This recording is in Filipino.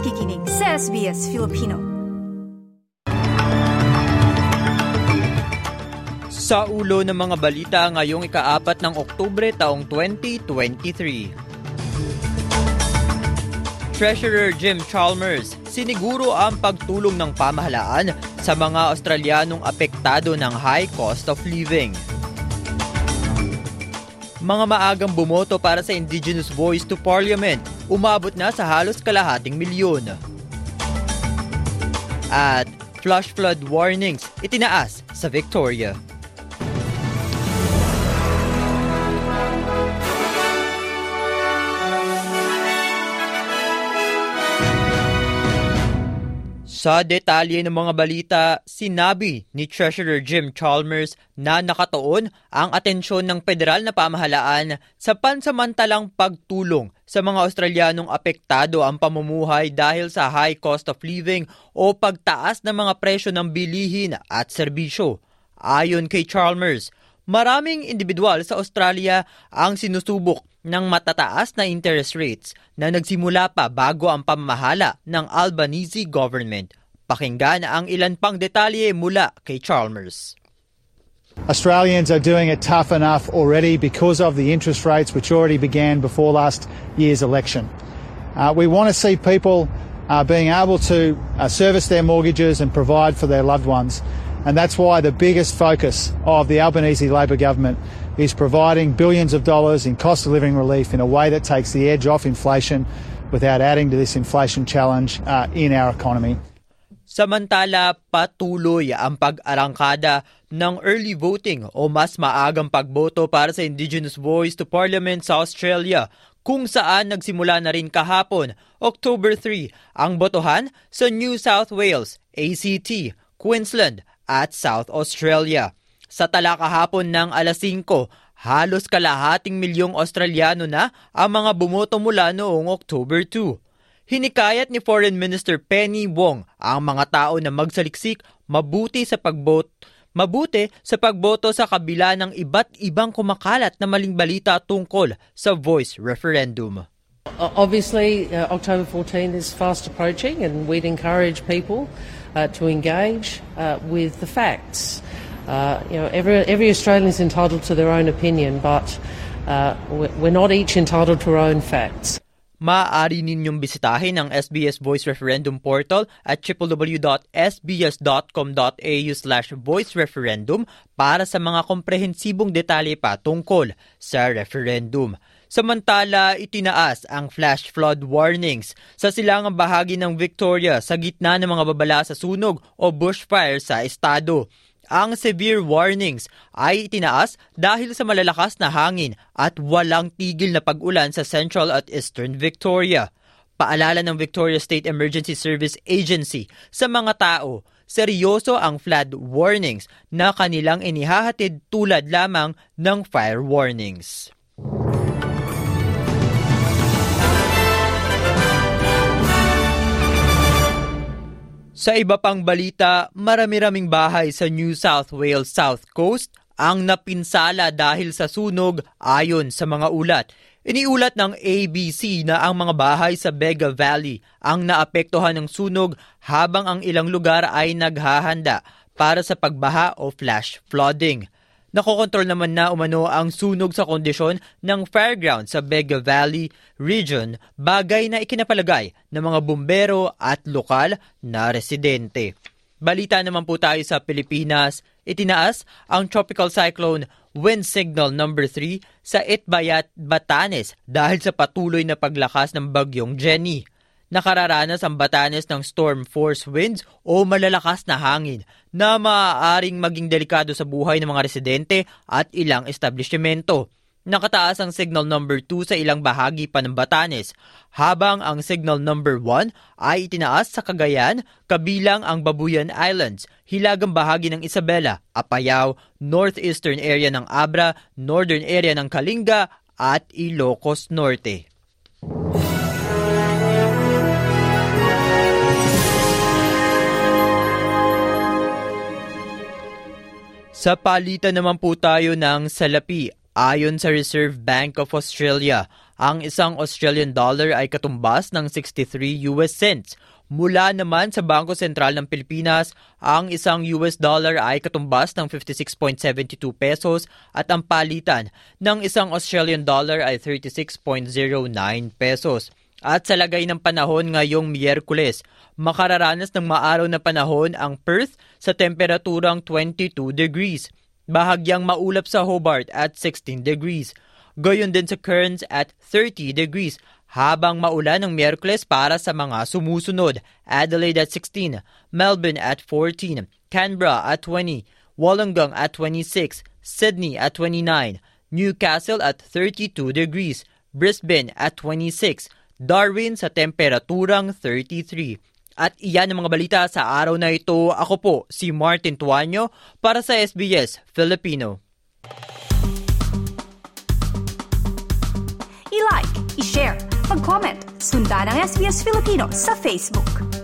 nakikinig sa SBS Filipino. Sa ulo ng mga balita ngayong ikaapat ng Oktubre taong 2023. Treasurer Jim Chalmers siniguro ang pagtulong ng pamahalaan sa mga Australianong apektado ng high cost of living. Mga maagang bumoto para sa Indigenous Voice to Parliament umabot na sa halos kalahating milyon. At flash flood warnings itinaas sa Victoria. Sa detalye ng mga balita, sinabi ni Treasurer Jim Chalmers na nakatuon ang atensyon ng federal na pamahalaan sa pansamantalang pagtulong sa mga Australianong apektado ang pamumuhay dahil sa high cost of living o pagtaas ng mga presyo ng bilihin at serbisyo. Ayon kay Chalmers, maraming individual sa Australia ang sinusubok ng matataas na interest rates na nagsimula pa bago ang pamamahala ng Albanese government. Pakinggan ang ilan pang detalye mula kay Chalmers. Australians are doing it tough enough already because of the interest rates which already began before last year's election. Uh, we want to see people uh, being able to uh, service their mortgages and provide for their loved ones. And that's why the biggest focus of the Albanese Labor government is providing billions of dollars in cost of living relief in a way that takes the edge off inflation without adding to this inflation challenge uh, in our economy. Samantala, patuloy ang pag-arangkada ng early voting o mas maagang pagboto para sa Indigenous Voice to Parliament sa Australia kung saan nagsimula na rin kahapon, October 3, ang botohan sa New South Wales, ACT, Queensland at South Australia. Sa tala kahapon ng alas 5, halos kalahating milyong Australiano na ang mga bumoto mula noong October 2. Hinikayat ni Foreign Minister Penny Wong ang mga tao na magsaliksik mabuti sa pagboto mabuti sa pagboto sa kabila ng iba't ibang kumakalat na maling balita tungkol sa voice referendum. Obviously, uh, October 14 is fast approaching, and we'd encourage people uh, to engage uh, with the facts. Uh, you know, every every Australian is entitled to their own opinion, but uh, we're not each entitled to our own facts. Maaari ninyong bisitahin ang SBS Voice Referendum portal at www.sbs.com.au slash voice para sa mga komprehensibong detalye pa tungkol sa referendum. Samantala, itinaas ang flash flood warnings sa silangang bahagi ng Victoria sa gitna ng mga babala sa sunog o bushfire sa estado. Ang severe warnings ay itinaas dahil sa malalakas na hangin at walang tigil na pag-ulan sa Central at Eastern Victoria. Paalala ng Victoria State Emergency Service Agency sa mga tao, seryoso ang flood warnings na kanilang inihahatid tulad lamang ng fire warnings. Sa iba pang balita, marami-raming bahay sa New South Wales South Coast ang napinsala dahil sa sunog ayon sa mga ulat. Iniulat ng ABC na ang mga bahay sa Bega Valley ang naapektuhan ng sunog habang ang ilang lugar ay naghahanda para sa pagbaha o flash flooding. Nakokontrol naman na umano ang sunog sa kondisyon ng fairground sa Bega Valley region, bagay na ikinapalagay ng mga bumbero at lokal na residente. Balita naman po tayo sa Pilipinas, itinaas ang tropical cyclone wind signal number 3 sa Itbayat, Batanes dahil sa patuloy na paglakas ng bagyong Jenny nakararanas ang Batanes ng storm force winds o malalakas na hangin na maaaring maging delikado sa buhay ng mga residente at ilang establishmento. Nakataas ang signal number 2 sa ilang bahagi pa ng Batanes, habang ang signal number 1 ay itinaas sa Cagayan, kabilang ang Babuyan Islands, hilagang bahagi ng Isabela, Apayao, northeastern area ng Abra, northern area ng Kalinga, at Ilocos Norte. Sa palitan naman po tayo ng salapi. Ayon sa Reserve Bank of Australia, ang isang Australian dollar ay katumbas ng 63 US cents. Mula naman sa Bangko Sentral ng Pilipinas, ang isang US dollar ay katumbas ng 56.72 pesos at ang palitan ng isang Australian dollar ay 36.09 pesos. At sa lagay ng panahon ngayong Miyerkules, makararanas ng maaraw na panahon ang Perth sa temperaturang 22 degrees. Bahagyang maulap sa Hobart at 16 degrees. Gayon din sa Cairns at 30 degrees. Habang maulan ng Miyerkules para sa mga sumusunod. Adelaide at 16, Melbourne at 14, Canberra at 20, Wollongong at 26, Sydney at 29, Newcastle at 32 degrees, Brisbane at 26, Darwin sa temperaturang 33. At iyan ang mga balita sa araw na ito. Ako po si Martin Tuanyo para sa SBS Filipino. I-like, i-share, mag-comment, sundan ang SBS Filipino sa Facebook.